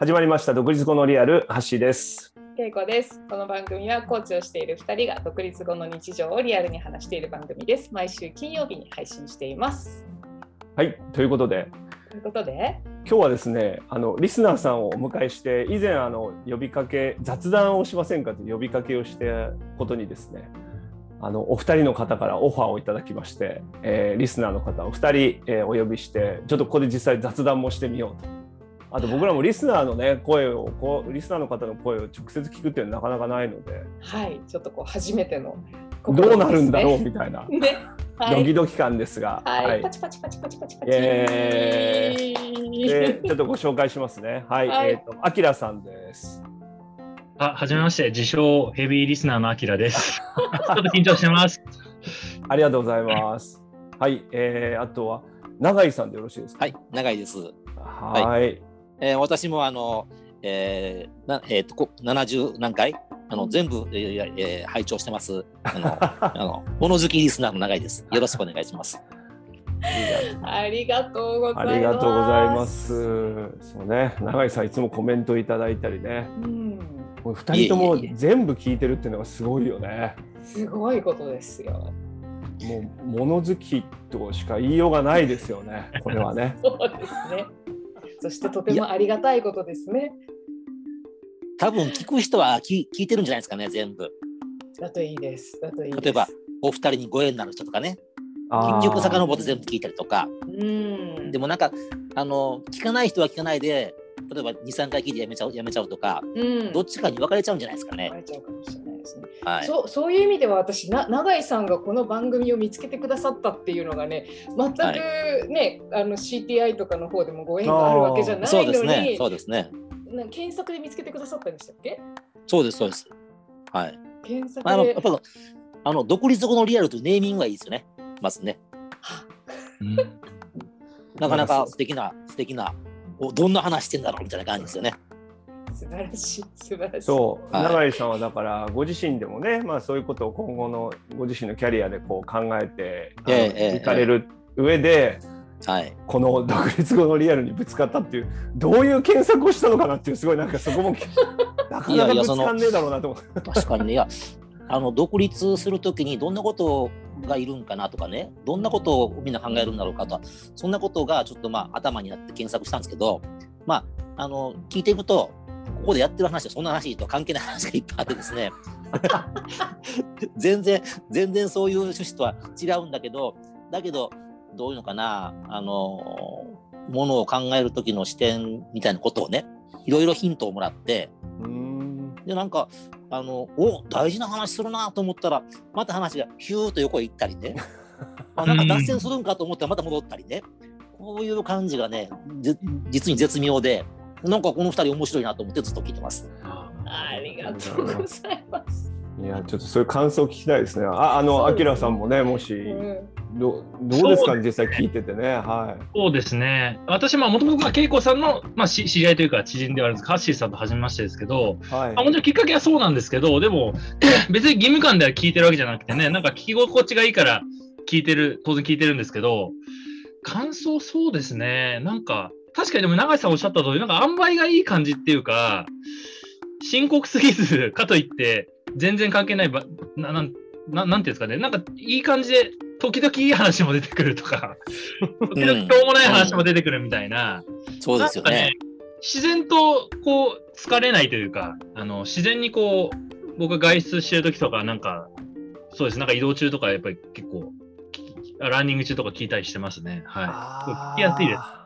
始まりました独立後のリアル橋です。けいこです。この番組はコーチをしている2人が独立後の日常をリアルに話している番組です。毎週金曜日に配信しています。はいということで。ということで？今日はですねあのリスナーさんをお迎えして以前あの呼びかけ雑談をしませんか？という呼びかけをしてことにですねあのお二人の方からオファーをいただきまして、えーリスナーの方を二人、えーお呼びしてちょっとここで実際雑談もしてみようと。あと僕らもリスナーのね声をこうリスナーの方の声を直接聞くっていうのはなかなかないので。はい。ちょっとこう初めてのどうなるんだろううみたいな。ね。はい。ドキドキ感ですが、はい、パチパチパチパチパチパチ。イエでちょっとご紹介しますね。はい、はい。えっ、とあきらさんです。あ、はじめまして、自称ヘビーリスナーのアキラです。ちょっと緊張してます。ありがとうございます。はい、えー、あとは永井さんでよろしいですか？はい、長いです。はい。えー私もあの、えーなえーとこ70何回あの全部、えーえー拝聴してます。あの あの物好きリスナーの長いです。よろしくお願いします。ありがとうございますありがとうございます。そうね、永井さんいつもコメントいただいたりね。うんもう二人とも全部聞いてるっていうのがすごいよね。すごいことですよもう物好きとしか言いようがないですよね。これはね。そうですねそしてとてもありがたいことですね。多分聞く人は聞聞いてるんじゃないですかね、全部。だといいです。だといいです。例えば、お二人にご縁になる人とかね、結局遡って全部聞いたりとか、うん。でもなんか、あの聞かない人は聞かないで、例えば2、3回聞いてやめちゃうやめちゃうとか、うん。どっちかに分かれちゃうんじゃないですかね。言わ。れちゃうかもしれないですねはい。そうそういう意味では私な永井さんがこの番組を見つけてくださったっていうのがね全くはね、あの CTI とかの方でもご縁があるわけじゃないそうのに、ですね。そうですね。な検索で見つけてくださったんでしたっけ？そうです、そうです。はい。検索あの、でやっぱあの、独立後のリアルというネーミングがいいですよね。まずね。なかなか素敵な、素敵な、おどんな話してんだろうみたいな感じですよね。素晴らしい素晴らしいそう、はい永井さんはだからご自身でもね、まあ、そういうことを今後のご自身のキャリアでこう考えてあのええええいかれる上で、はい。この独立後のリアルにぶつかったっていうどういう検索をしたのかなっていうすごいなんかそこも なかなかぶつかんねえだろうなと思って。確かにね、いや、あの、独立するときにどんなことがいるんかなとかね、どんなことをみんな考えるんだろうかと、そんなことがちょっとまあ頭になって検索したんですけど、まあ、あの、聞いていくと、ここでやってる話はそんな話とは関係ない話がいっぱいあってですね、全然、全然そういう趣旨とは違うんだけど、だけど、どういうのかな、あの、ものを考える時の視点みたいなことをね、いろいろヒントをもらって、で、なんか、あの、お大事な話するなと思ったら、また話がヒューッと横へ行ったりね、あなんか脱線するんかと思ったらまた戻ったりね、こういう感じがね、じ実に絶妙で、なんかこの二人面白いなと思ってずっと聞いてます。ありがとうございます、いやちょっとそういう感想を聞きたいですね。ああのあきらさんもねもしうんどどうですか？ね実際聞いててねはい。そうですね。私、まあ、もともと、恵子さんの、まあ、し知り合いというか、知人ではあるんですハッシーさんと初めましてですけど、はいまあ、もちろんきっかけはそうなんですけど、でも、別に義務感では聞いてるわけじゃなくてね、なんか聞き心地がいいから聞いてる、当然聞いてるんですけど、感想そうですね。なんか、確かにでも永井さんおっしゃった通り、なんか塩梅がいい感じっていうか、深刻すぎず、かといって、全然関係ないば、ななんななんていうんですかね、なんかいい感じで、時々いい話も出てくるとか、時々しょうもない話も出てくるみたいな、そうですよね。自然とこう疲れないというか、あの自然にこう僕が外出してる時とか、なんかそうです、なんか移動中とか、やっぱり結構、きランニング中とか聞いたりしてますね。はい。聞きやすいです。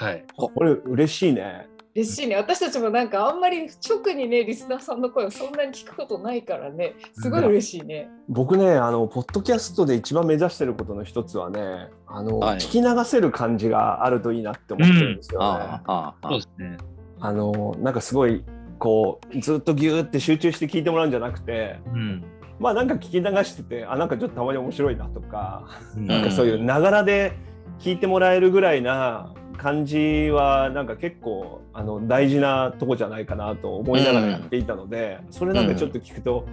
はい。これ嬉しいね。嬉しいね私たちもなんかあんまり直にねリスナーさんの声をそんなに聞くことないからねすごい嬉しいね僕ねあのポッドキャストで一番目指してることの一つはねあの、はい聞き流せる感じがあるといいなって思ってるんですよね。ああああそうですね。あのなんかすごいこうずっとギューって集中して聞いてもらうんじゃなくてうん。まあなんか聞き流しててあなんかちょっとたまに面白いなとか、うんなんかそういうながらで聞いてもらえるぐらいな感じはなんか結構あの大事なとこじゃないかなと思いながらやっていたので、それなんかちょっと聞くと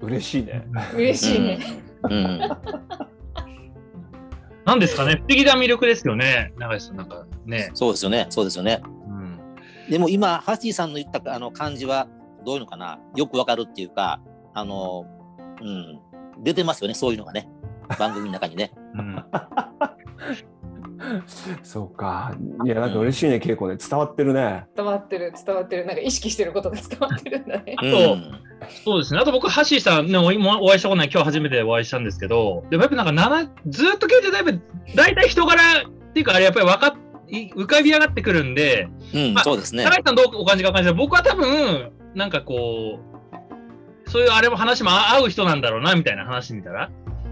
嬉しいね。嬉しいね。うん。なんですかね、不思議な魅力ですよね、永井さん、なんかね。そうですよね。そうですよね。うん、でも今、ハッシーさんの言ったあの感じはどういうのかな？よくわかるっていうか、あの、うん、出てますよね、そういうのがね。番組の中にね。うん そうか。いや、なんか嬉しいね、稽古ね。伝わってるね。伝わってる、伝わってる。なんか意識してることが伝わってるんだね。とうんそうですね。あと僕、ハッシーさん、ね、おお会いしたことない、今日初めてお会いしたんですけど、でもやっぱなんかなな、ずっと聞いてたら、大体人柄っていうか、あれやっぱり分か浮かび上がってくるんで、うんまあそうですね。高橋さんどうお感じか分かんないですけど、僕は多分、なんかこう、そういうあれも話も合う人なんだろうな、みたいな話見たら、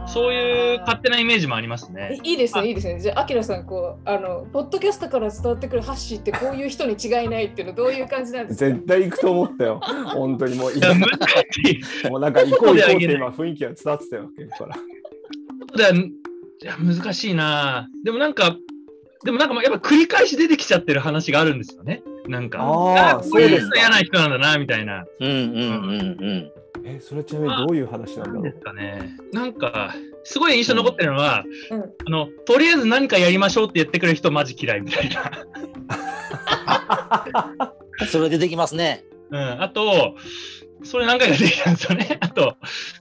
そういう勝手なイメージもありますね。いいですね、いいですね。じゃあ、アキラさん、こう、あの、ポッドキャストから伝わってくるハッシーってこういう人に違いないっていうの、どういう感じなんですか？絶対行くと思ったよ。本当にもう、いや、難しい。もうなんか行こう行こうって今雰囲気が伝わってたよ、稽古から。いや難しいなでもなんか、でもなんかやっぱ繰り返し出てきちゃってる話があるんですよね。なんか、あーこういうそうですか人嫌な人なんだな、みたいな。うんうんうんうん。え、それちなみにどういう話なんだろう？ですかね。なんか、すごい印象に残ってるのは、うんあの、とりあえず何かやりましょうって言ってくれる人マジ嫌いみたいな。それ出てきますね。うん。あと、それ何回か出てきたんですよね。あと、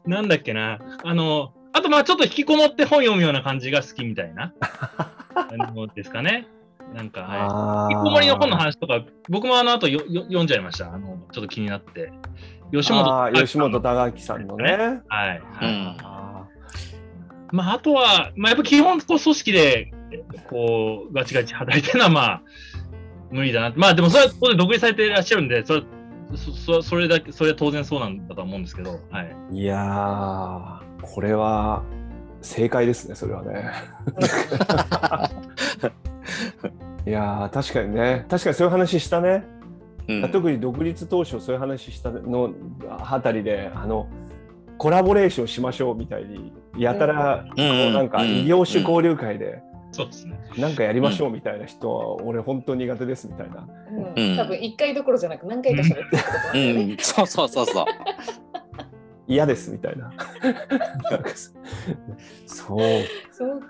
なんだっけな。あの、あとまあちょっと引きこもって本読むような感じが好きみたいな。あのですかね。なんか、はい。あ引きこもりの本の話とか、僕もあの後よよ読んじゃいました。あの、ちょっと気になって。吉本吉本はい。隆明さんのね。はい。うん。あまあ、あとは、まあ、やっぱ基本、こう、組織で、こう、ガチガチ働いてるのは、まあ、無理だな。まあ、でも、それは、ここで独立されていらっしゃるんで、それ、そそそれだけ、それは当然そうなんだと思うんですけど、はい。ーいやー、これは正解ですね、それはね。いやー、確かにね、確かにそういう話したね。うん特に独立当初そういう話したのあたりであのコラボレーションしましょうみたいにやたらこうんうなんかうん異業種交流会でそうですね。なんかやりましょうみたいな人は俺本当苦手ですみたいな。うんうん多分一回どころじゃなく何回か喋ってるね。うん、そうそうそうそう。嫌ですみたいな。そそう。そうか。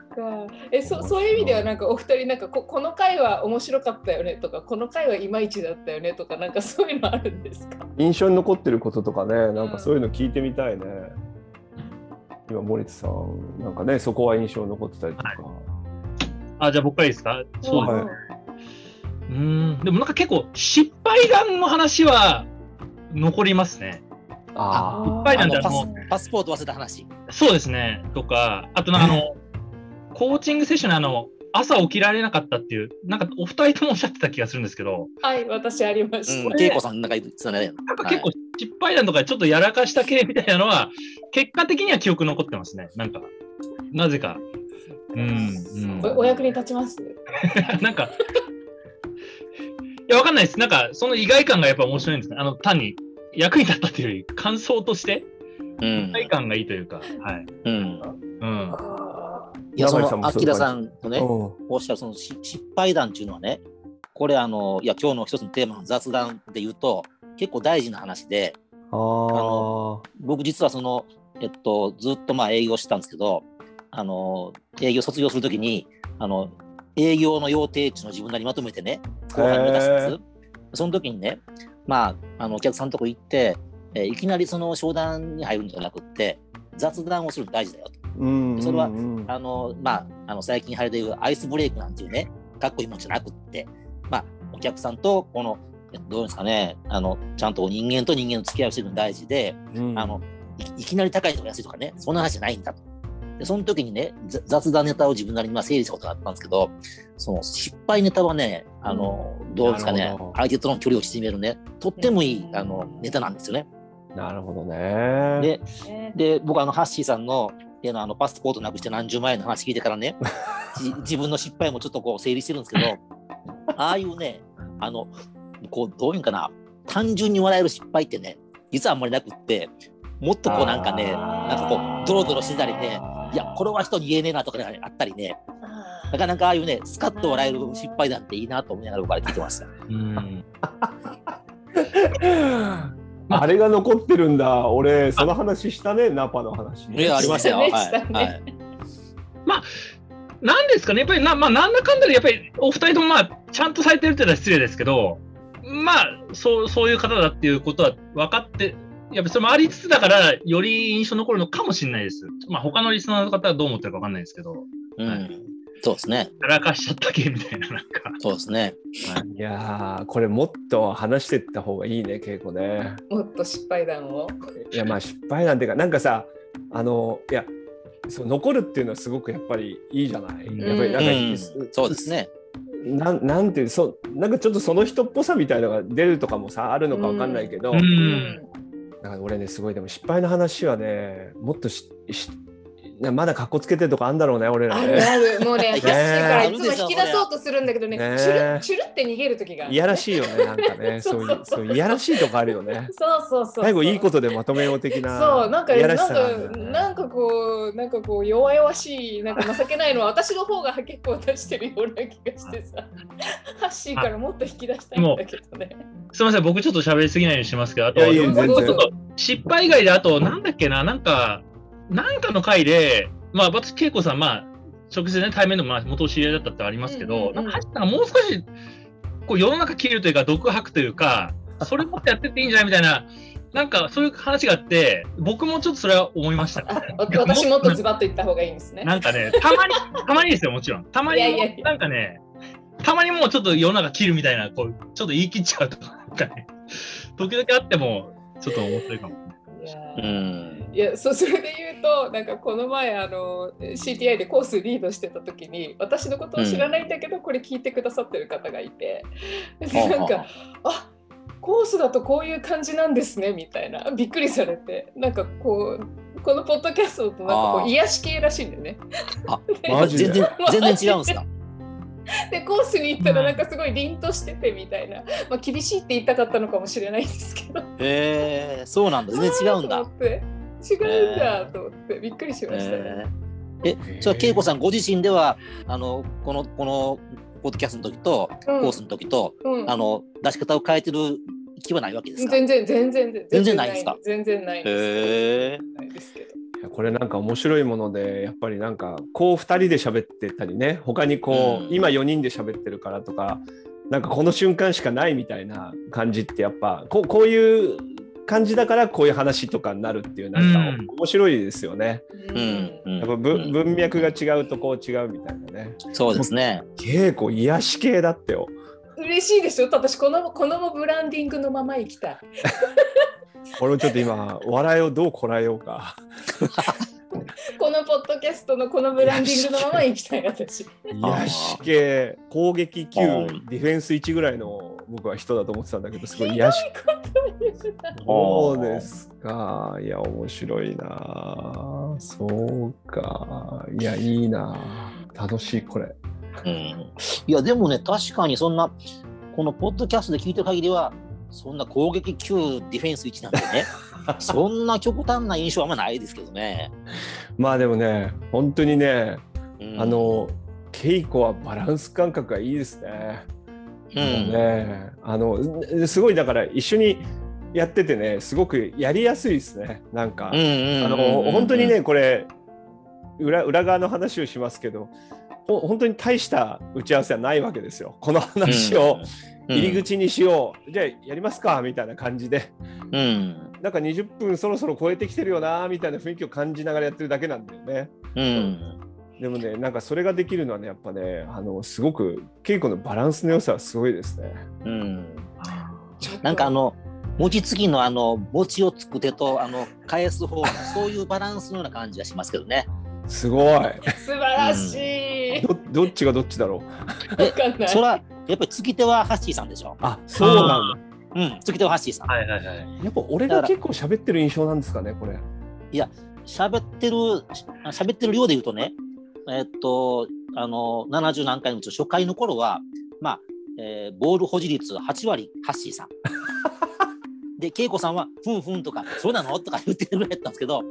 え、そそういう意味ではなんかお二人なんかここの回は面白かったよねとかこの回はいまいちだったよねとかなんかそういうのあるんですか？印象に残ってることとかね、なんかそういうの聞いてみたいね。今、森田さん、なんかね、そこは印象に残ってたりとか。あ、じゃあ僕からいいですか？そうです。はうーん。でもなんか結構、失敗談の話は残りますね。あ失敗談あのパじゃもうスパスポート忘れた話。そうですね。とか、あとなんかあの、コーチングセッションのあの、朝起きられなかったっていう、なんかお二人ともおっしゃってた気がするんですけど、はい、私ありまうした。ん、恵子さんなんか言ってたね。なんか結構失敗談とかちょっとやらかした系みたいなのは、結果的には記憶残ってますね。なんか、なぜか。うん、うん。おお役に立ちます？なんか、いや、わかんないです。なんか、その意外感がやっぱ面白いんですね。あの、単に役に立ったっていうより、感想として、うん意外感がいいというか、はい。うん。うん。いや、その、アキラさんとね、うんおっしゃるそのし失敗談っていうのはね、これあの、いや、今日の一つのテーマの雑談で言うと、結構大事な話で、あー僕実はその、えっと、ずっとまあ営業してたんですけど、あの、営業卒業するときに、あの、営業の要定値の自分なりにまとめてね、後輩に渡したんです。その時にね、まあ、あのお客さんのとこ行って、えーいきなりその商談に入るんじゃなくって、雑談をするの大事だよと。うんそれはうんうんあの、まあ、あの最近流行りでいうアイスブレイクなんていうね、かっこいいもんじゃなくって、まあ、お客さんと、この、えっとどうですかね、あの、ちゃんと人間と人間の付き合いをしてるのが大事で、うんあのい、いきなり高いとか安いとかね、そんな話じゃないんだと。で、その時にね、ざ雑談ネタを自分なりにまあ整理したことがあったんですけど、その失敗ネタはね、あの、どうですかね相手との距離を縮めるね、とってもいい、あの、ネタなんですよね。なるほどね。で、ね。で、僕あの、ハッシーさんの、例のあのパスポートなくして何十万円の話聞いてからね、じ自分の失敗もちょっとこう整理してるんですけど、ああいうね、あの、こう、どういうんかな、単純に笑える失敗ってね、実はあんまりなくって、もっとこうなんかね、なんかこう、ドロドロしてたりね、いや、これは人に言えねえなとかね、あったりね、あなかなかああいうね、スカッと笑える失敗談っていいなと思いながら僕は聞いてました。うん。あれが残ってるんだ。俺、その話したね、ナパの話。いや、ありましたよ。はい。はいなんですかね、やっぱりな、まあ、なんだかんだで、やっぱりお二人とも、まあ、ちゃんとされてるって言ったら失礼ですけど、まあ、そう、そういう方だっていうことは分かって、やっぱそれもありつつだから、より印象残るのかもしれないです。まあ、他のリスナーの方はどう思ってるか分かんないですけど、うん。そうですね。やらかしちゃったけみたいな、なんか。そうですね。いやーこれもっと話してった方がいいね稽古ね。もっと失敗談を。いやまあ失敗なんていうかなんかさあのいやそう残るっていうのはすごくやっぱりいいじゃない。うんやっぱりなんか、うんそうですね。なんなんていうそうなんかちょっとその人っぽさみたいのが出るとかもさあるのかわかんないけど、う。うなん。か俺ねすごいでも失敗の話はねもっとししまだかっこつけてるとかあんだろうね俺らあるね。ある。もうね、ハッシーからいつも引き出そうとするんだけどね、ねチュルチュルって逃げる時がある。いやらしいよねなんかねそ そういうそういやらしいとこあるよね。そうそうそう。最後いいことでまとめよう的なそうなんかいやらしなんかなんかこうなんかこう弱々しいなんか情けないのは私の方が結構出してるような気がしてさ ハッシーからもっと引き出したいんだけどね。すみません、僕ちょっと喋りすぎないようにしますけど、あと、いやいや失敗以外で、あと、なんだっけな、なんか、なんかの回で、まあ、私、恵子さん、まあ、直接ね、対面の、まあ、元知り合いだったってありますけど、うんうんうんなんか、もう少し、こう、世の中切るというか、独白というか、それもっとやってっていいんじゃないみたいな、なんか、そういう話があって、僕もちょっとそれは思いました。私もっとズバッと言った方がいいんですね。なんかね、たまに、たまにですよ、もちろん。たまに、いやいやいやなんかね、たまにもうちょっと世の中切るみたいな、こう、ちょっと言い切っちゃうとか、なんかね、時々あっても、ちょっと面白いかも。いやうーん。いやそそれで言うとなんかこの前あの CTI でコースリードしてた時に私のことを知らないんだけど、これ聞いてくださってる方がいて。でなんかあ。コースだとこういう感じなんですねみたいな。びっくりされて。なんかこうこのポッドキャストとなんかこう癒し系らしいんだよね。あ、マジで？全然、違うんですか？でコースに行ったらなんかすごい凛としててみたいな、まあ、厳しいって言いたかったのかもしれないんですけど。へえー、そうなんだ。全然違うんだ 違うんだと思ってびっくりしましたね。えーえ、それは恵子さんご自身では、あの、この、この。ポッドキャストの時と、うんコースの時と、うんあの、出し方を変えてる気はないわけです全然全然全然ないですか全然ないです。え。ないですけど。いやこれなんか面白いものでやっぱりなんかこう2人で喋ってたりね他にこう、うん今4人で喋ってるからとかなんかこの瞬間しかないみたいな感じってやっぱこうこういう感じだからこういう話とかになるっていうなんかうん面白いですよね。うん、うんやっぱ文文脈が違うとこう違うみたいなね。そうですね。稽古癒し系だってよ。嬉しいでしょ私このこのブランディングのまま行きたい。これをちょっと今笑いをどうこらえようか。このポッドキャストのこのブランディングのまま行きたい私。癒し系攻撃9うんディフェンス1ぐらいの僕は人だと思ってたんだけどすごい癒しそうですか。いや、面白いな。そうか。いや、いいな。楽しい、これ。うん、いやでもね確かにそんなこのポッドキャストで聞いてる限りはそんな攻撃9ディフェンス1なんでね そんな極端な印象はあんまないですけどね。まあでもね、本当にね、うんあ、の、稽古はバランス感覚がいいですね。うんねあの、すごいだから一緒にやっててね、すごくやりやすいですね。なんか、本当にね、これ、裏裏側の話をしますけど、ほ本当に大した打ち合わせはないわけですよ。この話を入り口にしよう、じゃあやりますかみたいな感じで、うん。なんか20分そろそろ超えてきてるよなみたいな雰囲気を感じながらやってるだけなんだよね。うん。でもね、なんかそれができるのはね、やっぱね、あのすごく稽古のバランスの良さはすごいですね。うん。なんかあの餅つきのあの餅をつく手とあの返す方のそういうバランスのような感じがしますけどね。すごい。素晴らしい。どどっちがどっちだろう？わかんない。そらやっぱりつき手はハッシーさんでしょ。あ、そうなんうん、つき手はハッシーさん。はいはいはい。だ。やっぱ俺が結構喋ってる印象なんですかね、これ。喋ってる喋ってる量で言うとね、えっとあの70何回のうち初回の頃はまあ、えーボール保持率8割ハッシーさん。で恵子さんは「ふんふん」とか「そうなの?」とか言ってるぐらいやったんですけど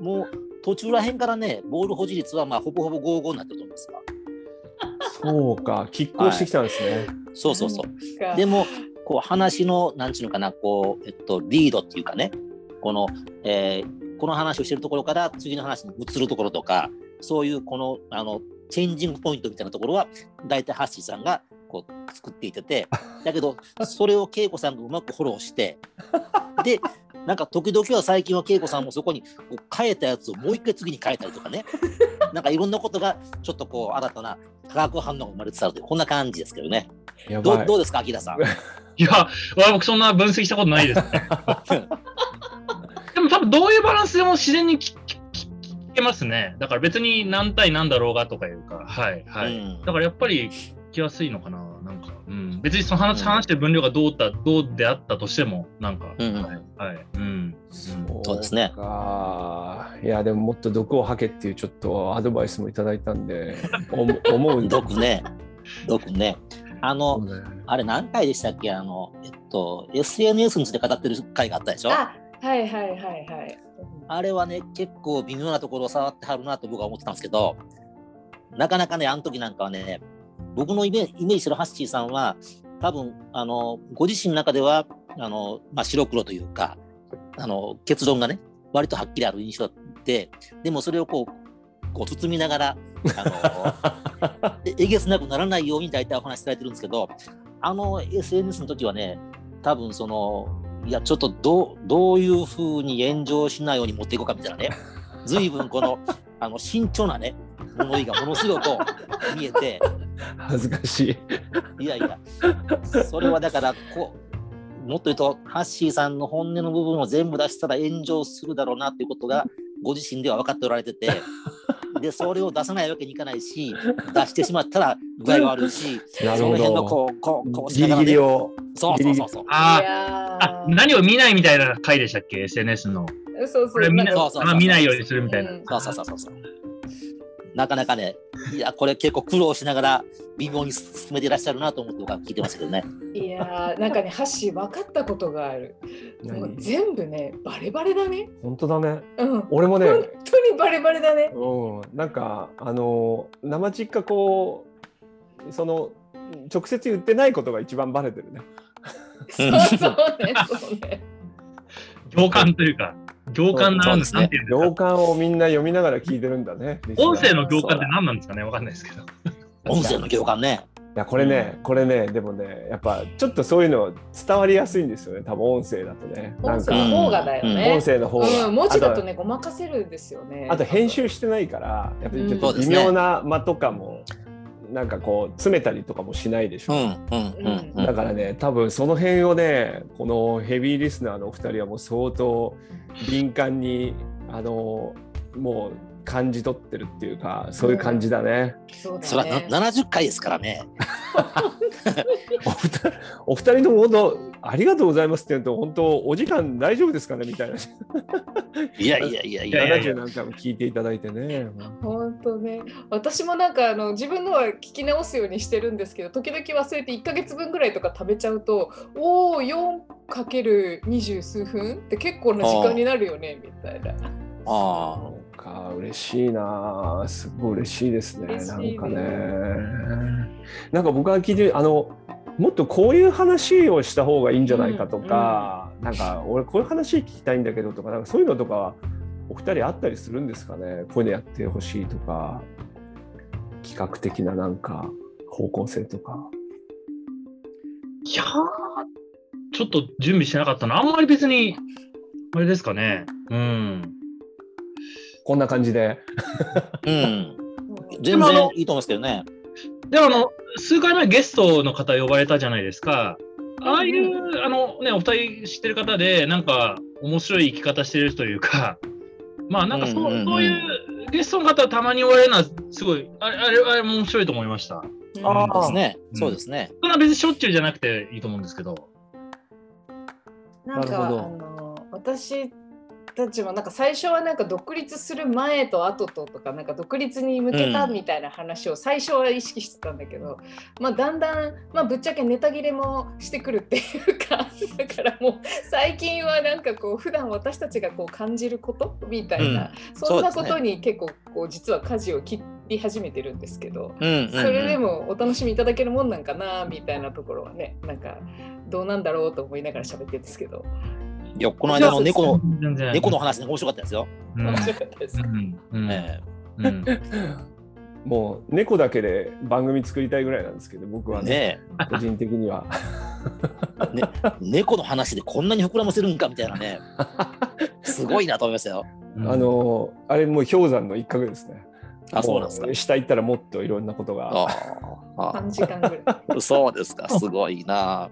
もう途中らへんからねボール保持率はまあほぼほぼ55になってると思いますわ。そうか、拮抗してきたんですね。そうそうそう。かでもこう話のなんちゅうのかなこう、えっと、リードっていうかねこの、えーこの話をしてるところから次の話に移るところとかそういうこのあのチェンジングポイントみたいなところは大体ハッシーさんがここう作っていっててだけどそれを恵子さんがうまくフォローしてでなんか時々は最近は恵子さんもそこにこう変えたやつをもう一回次に変えたりとかね なんかいろんなことがちょっとこう新たな化学反応が生まれつつあるというこんな感じですけどねどうどうですか秋田さん？いや、わ僕そんな分析したことないですね。でも多分どういうバランスでも自然に聞けますね。だから別に何対何だろうがとかいうか、はいはい。うんだからやっぱり聞きやすいのかな。うん、別にその話,、うん。話してる分量がどうだどうであったとしても、なんか、うんはい、はい、うん。そうですね。か。いやでももっと毒を吐けっていうちょっとアドバイスもいただいたんでお 思う毒ね。毒ね。あの、ねあれ何回でしたっけ？あの、えっと、SNS について語ってる回があったでしょ？あはいはいはいはい。あれはね、結構微妙なところを触ってはるなと僕は思ってたんですけど、なかなかね、あの時なんかはね、僕のイメイメージするハッシーさんは、多分あのご自身の中ではあの、まあ、白黒というかあの結論がね割とはっきりある印象ででもそれをこうこう包みながらあの ええげつなくならないように大体お話しされてるんですけどあの SNS の時はね多分そのいやちょっとどうどういうふうに炎上しないように持っていこうかみたいなね 随分このあの慎重なね物言いがものすごく見えて 恥ずかしいいやいや、それはだからこう、もっと言うと、ハッシーさんの本音の部分を全部出したら炎上するだろうなっていうことが、ご自身では分かっておられてて、で、それを出さないわけにいかないし、出してしまったら具合が悪いし、なるほその辺のどこう、こう、こうしギリながらねギリをそうそうそうそう。ああ、ー何を見ないみたいな回でしたっけ ?SNS の。そうそう。そうそうあ見ないようにするみたいな。そうそうそうそう。なかなかね、いや、これ結構苦労しながら微妙に進めていらっしゃるなと思って僕は聞いてましたけどね。いやーなんかね、ハッシー分かったことがある。もう何全部ね、バレバレだね。本当だねうん。俺もね本当にバレバレだね。うん、なんかあの生実家こうその直接言ってないことが一番バレてるね。そうそうね、そうね。行間というか、行間なんていうんですか？行。間をみんな読みながら聞いてるんだね。音声の行間って何なんですかね？わかんないですけど。音声の共感ね。いやこれね、これねでもねやっぱちょっとそういうの伝わりやすいんですよね多分音声だとね。なんか音声の方がだよね。音声の方が、うん、文字だあととね、ごまかせるんですよね。あと編集してないからやっぱりちょっと微妙な間とかも、なんかこう詰めたりとかもしないでしょ。うん。だからね多分その辺をねこのヘビーリスナーのお二人はもう相当敏感にあのもう感じ取ってるっていうかそういう感じだね。そうそれはだね。な70回ですからね。お二人お二人とも本当ありがとうございますって言うと本当お時間大丈夫ですかねみたいな。いやいやいやいや。いやいやいや70何回も聞いていただいてね。本当ね。私もなんかあの自分のは聞き直すようにしてるんですけど、時々忘れて1ヶ月分ぐらいとか食べちゃうと、おお、4かける二十数分って結構な時間になるよねみたいな。あなんか嬉しいな。すごい嬉しいですね。なんかね。なんか僕が聞いてあのもっとこういう話をした方がいいんじゃないかとか、なんか俺こういう話聞きたいんだけどとかなんかそういうのとかお二人あったりするんですかね？こういうのやってほしいとか企画的ななんか方向性とか。いやー、ちょっと準備してなかったな。あんまり別に、あれですかね。うん。こんな感じであ。うん。う ん全然いいと思いますけどね。でもあの、数回前ゲストの方呼ばれたじゃないですか。ああいう、あのね、お二人知ってる方で、なんか面白い生き方してるというか、まあなんかそう,、うんうんうんそういうゲストの方たまに呼ばれるのは、すごい、あれ、あれ、あれも面白いと思いました。あそうですね。うんそうですね。そんな別にしょっちゅうじゃなくていいと思うんですけど。なんかあなるほどの私たちもなんか最初はなんか独立する前と後ととかなんか独立に向けたうんみたいな話を最初は意識してたんだけど、まあだんだん、まあ、ぶっちゃけネタ切れもしてくるっていうかだからもう最近はなんかこう普段私たちがこう感じることみたいな、そんなことに結構こう実は舵を切り始めてるんですけど。うんうんうん。それでもお楽しみいただけるもんなんかなみたいなところはねなんかどうなんだろうと思いながら喋ってるんですけどいや、この間の猫の、猫の話ね面白かったですよ。うん面白かったです。もう猫だけで番組作りたいぐらいなんですけど僕はねね個人的にはえ、ね、猫の話でこんなに膨らませるんかみたいなね、すごいなと思いましたよ。うんあのあれもう氷山の一角ですねあ、そうなんですかも。下行ったらもっといろんなことがああ3時間ぐらい。あ、そうですか。すごいな。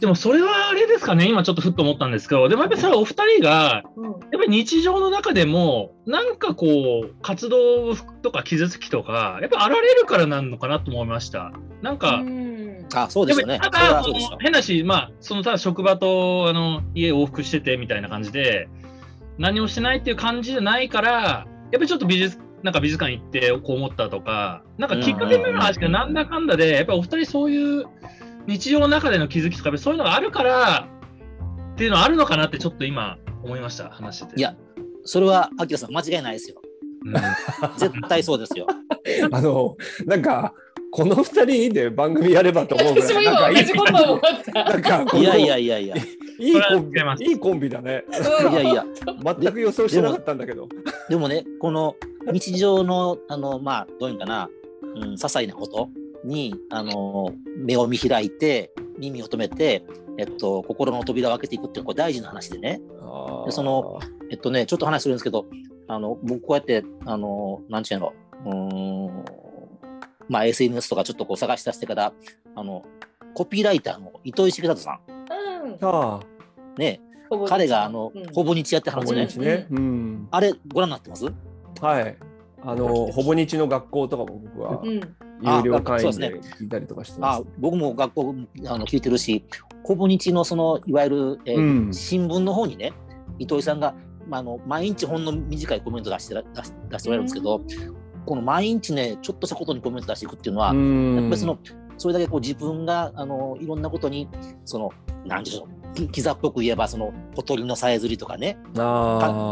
でもそれはあれですかね、今ちょっとふっと思ったんですけど、でもやっぱりそれはお二人が、うん。やっぱり日常の中でも、なんかこう、活動とか傷つきとか、やっぱあられるからなのかなと思いました。なんか、うん。あ、そうですよね。ただ変なし、まあ、そのただ職場とあの家往復しててみたいな感じで、何もしてないっていう感じじゃないから、やっぱりちょっと美術、なんか美術館行ってこう思ったとか、なんかきっかけのような話がなんだかんだで、やっぱりお二人そういう日常の中での気づきとか、そういうのがあるからっていうのはあるのかなってちょっと今思いました、話してて。いや、それは、アキラさん、間違いないですよ。うん、絶対そうですよ。あのなんかこの二人で番組やればと思うぐらいなんかいい今同じこと思った。なんかこのいやいやいやいや。いいコンビいいコンビだねうんいやいや。全く予想してなかったんだけどでもね、この日常の、あの、まあ、どういうのかな、うん、些細なことに、あの、目を見開いて、耳を止めて、えっと、心の扉を開けていくっていうのはこれ大事な話でね。でそのえっとね、ちょっと話するんですけど、あの、僕こうやって、あの、なんちゅうの、うーん、まあ、SNS とかちょっとこう探し出してから、あの、コピーライターの糸井重里さうん。あん、ね、ほぼ日彼があの、うん。ほぼ日やってはるんですね。うん。あれ、ご覧になってます？はい。あのほぼ日の学校とかも僕はうん有料会員あそうでで聞いたりとかしてまあす僕も学校あの聞いてるし、ほぼ日のそのいわゆる、えーうん。新聞の方にね、糸井さんが、まあ、あの毎日ほんの短いコメント出してら出し出しておられるんですけど、この毎日ね、ちょっとしたことにコメント出していくっていうのは、うん。やっぱりそのそれだけこう自分があのいろんなことに、そのなんでしょう、きキザっぽく言えば、その小鳥のさえずりとかね、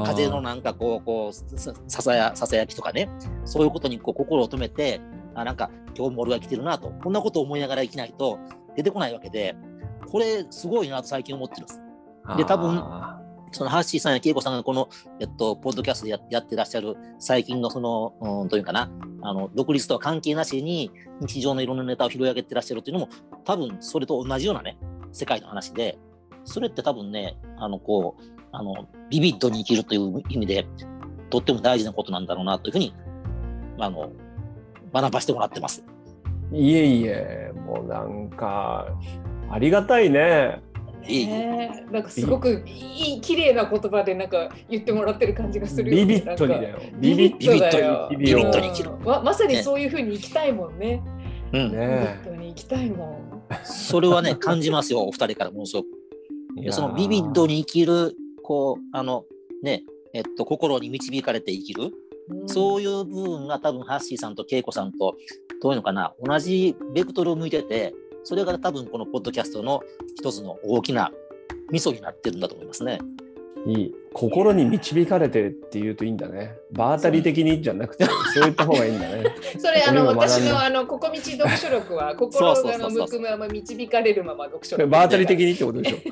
風のなんかこうこうさささやささやきとかねそういうことにこう心を止めてあなんか今日も俺が来てるなとこんなことを思いながら生きないと出てこないわけでこれすごいなと最近思ってるんです。で多分あそのハッシーさんや恵子さんがこの、えっと、ポッドキャストでややってらっしゃる最近のその、うん、というかな、あの、独立とは関係なしに日常のいろんなネタを拾い上げてらっしゃるっていうのも、多分それと同じようなね、世界の話で、それって多分ね、あの、こう、あの、ビビッドに生きるという意味で、とっても大事なことなんだろうなというふうに、あの、学ばせてもらってます。ーいえいえもうなんかありがたいね。いえい。えねえなんかすごくいい綺麗な言葉でなんか言ってもらってる感じがするよね。ビビッドにだよ。ビビッドだよ。ビビッドに生きるうんままさにそういう風に生きたいもんね。うん。ビビねッドに生きたいもん。それはね、感じますよ、お二人からものすごく。そのビビッドに生きる、こう、あの、ね、えっと、心に導かれて生きる、そういう部分が多分、ハッシーさんと恵子さんと、どういうのかな、同じベクトルを向いてて、それが多分、このポッドキャストの一つの大きな味噌になってるんだと思いますね。いい。心に導かれてって言うといいんだね。場当たり的にじゃなくてそう。言った方がいいんだね。それあの私のあのここ道読書録は心がの向くまま導かれるまま読書録場当たり的にってことでしょ。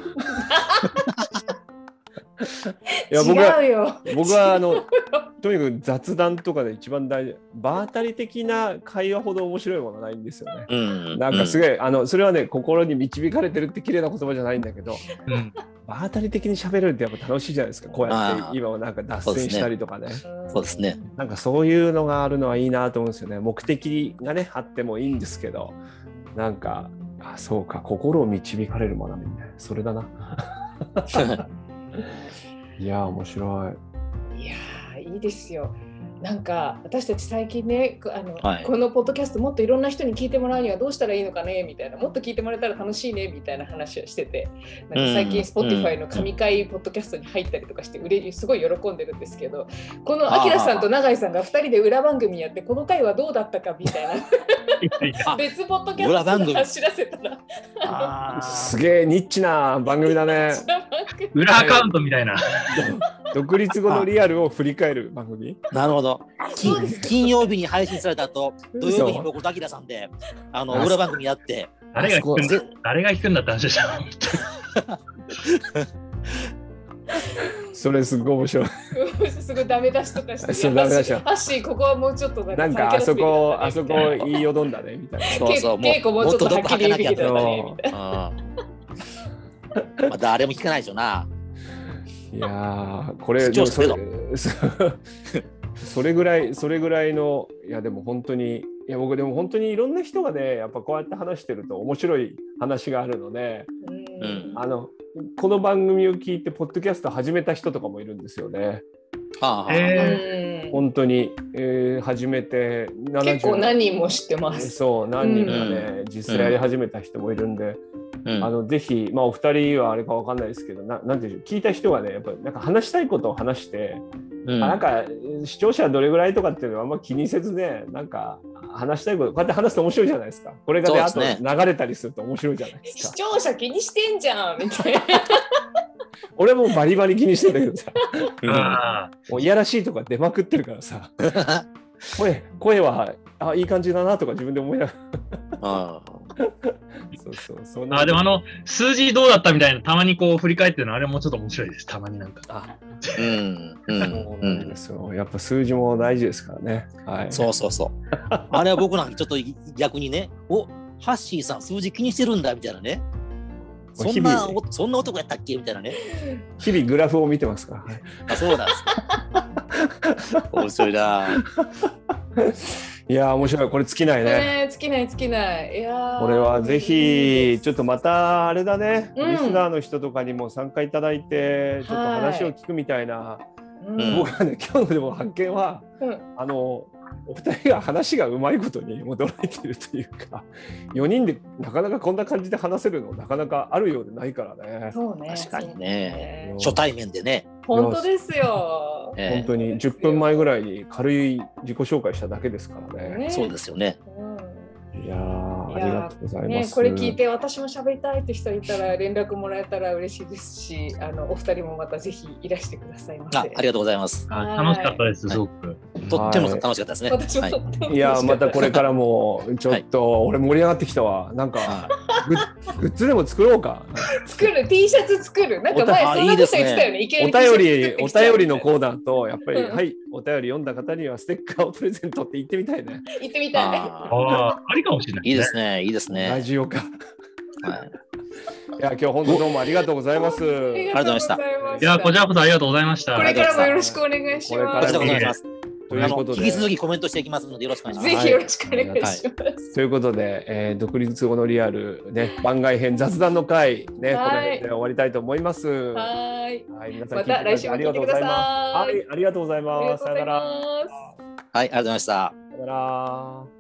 いや僕は違うよ。僕はあの とにかく雑談とかで一番大事。場当たり的な会話ほど面白いものはないんですよね。うん。なんかすごい。あのそれはね心に導かれてるって綺麗な言葉じゃないんだけど。うん。場当たり的に喋るってやっぱ楽しいじゃないですか。こうやって今はなんか脱線したりとかね。そうですね。なんかそういうのがあるのはいいなと思うんですよね。目的がねあってもいいんですけど。なんかあそうか。心を導かれる学びね。それだな。いやー面白い。いやーいいですよ。なんか私たち最近ねあの、はい。このポッドキャストもっといろんな人に聞いてもらうにはどうしたらいいのかねみたいな。もっと聞いてもらえたら楽しいねみたいな話をしてて。なんか最近うん。Spotify の神回ポッドキャストに入ったりとかしてうれすごい喜んでるんですけど。このあー。アキラさんと永井さんが2人で裏番組やってこの回はどうだったかみたいな。あ別ポッドキャスト裏番組で走らせたら。すげえニッチな番組だね。裏アカウントみたいな。独立後のリアルを振り返る番組？なるほど。金金曜日に配信された後、土曜日に嘘僕とアキラさんで、あの、あ裏番組やって、誰が聞くんぜだ誰が聞くんだって話でしょ。それすごい面白い。すごいダメ出しとかして。そうダメ出しハッシーここはもうちょっとなんかあそこ、あそこ言いよどんだねみたいな。そうそう、も稽古もうちょっとはっきり言うべきだったもねっみたいな。うんまあ誰も聞かないでしょな。いやーこれそれ それぐらいそれぐらいのいやでも本当にいや僕でも本当にいろんな人がねやっぱこうやって話してると面白い話があるのでうん。あのこの番組を聞いてポッドキャスト始めた人とかもいるんですよね。はあはあ。えうん。本当に、えー始めて70結構何人も知ってます。そう何人かね、実際やり始めた人もいるんで、うん。あのぜひ、まあ、お二人はあれかわかんないですけどななんていう聞いた人がねやっぱなんか話したいことを話して、うん。あなんか視聴者どれぐらいとかっていうのはあんま気にせずねなんか話したいことこうやって話すと面白いじゃないですか。これがねあと流れたりすると面白いじゃないです視か聴者気にしてんじゃんみたいな。俺もバリバリ気にしてんだけどさ。あもういやらしいとか出まくってるからさ。声声はあいい感じだなとか自分で思いながら そうそうそうーあー、でもあの、数字どうだったみたいな、たまにこう振り返ってるの、あれもちょっと面白いです。たまになんか。あうんうんそうんですよ。やっぱ数字も大事ですからね。はい。そうそうそう。あれは僕なんかちょっと逆にね、おハッシーさん数字気にしてるんだみたいなね。そんなそんな男やったっけ？みたいなね。日々グラフを見てますか？ら。はいあそうなんですか。面白いな。いやー面白い。これ尽きないね。ね尽きない尽きない。いやー。これはぜひちょっとまたあれだね、うん。リスナーの人とかにも参加いただいてちょっと話を聞くみたいな、うん。僕はね今日のでも発見はうん。あのお二人が話がうまいことに驚いてるというか4人でなかなかこんな感じで話せるのなかなかあるようでないからね。そうね。確かにねうん初対面でね。本当ですよ。ええ本当に10分前ぐらいに軽い自己紹介しただけですからね。ねそうですよね。うんいやありがとうございねま、す。これ聞いて私も喋りたいって人いたら連絡もらえたら嬉しいですし、あのお二人もまたぜひいらしてくださいませ。あありがとうございます。あ楽しかったです、すごく。とってもはい楽しかったですね。はいいやーまたこれからもちょっと俺盛り上がってきたわ。なんかはグッグッズでも作ろうか。作る T シャツ作る。なんか前そんなこと言ってたよね。いお便りお便りのコーナーとやっぱり、うんはいお便り読んだ方にはステッカーをプレゼントって言ってみたいね。行ってみたい。あーああ、ありかもしれない、いいです。ね。いいですラね。ジオか。はいいや今日本当どうもありがとうございます。ありがとうございまいや、こちらこそありがとうございました。これからもよろしくお願いしまこれからこちらこそお願いしす。ます。ということで引き続きコメントしていきますのでよろしくお願いします。ぜひよろしくお願いします。ということで、えー独立後のリアルね番外編雑談の回ねこのはい辺で終わりたいと思います。ははーい。い皆さんまた来週も聞いてくださいはいありがとうございあります。がとうございさよなら。ます。はい、ありがとうございました。さよなら。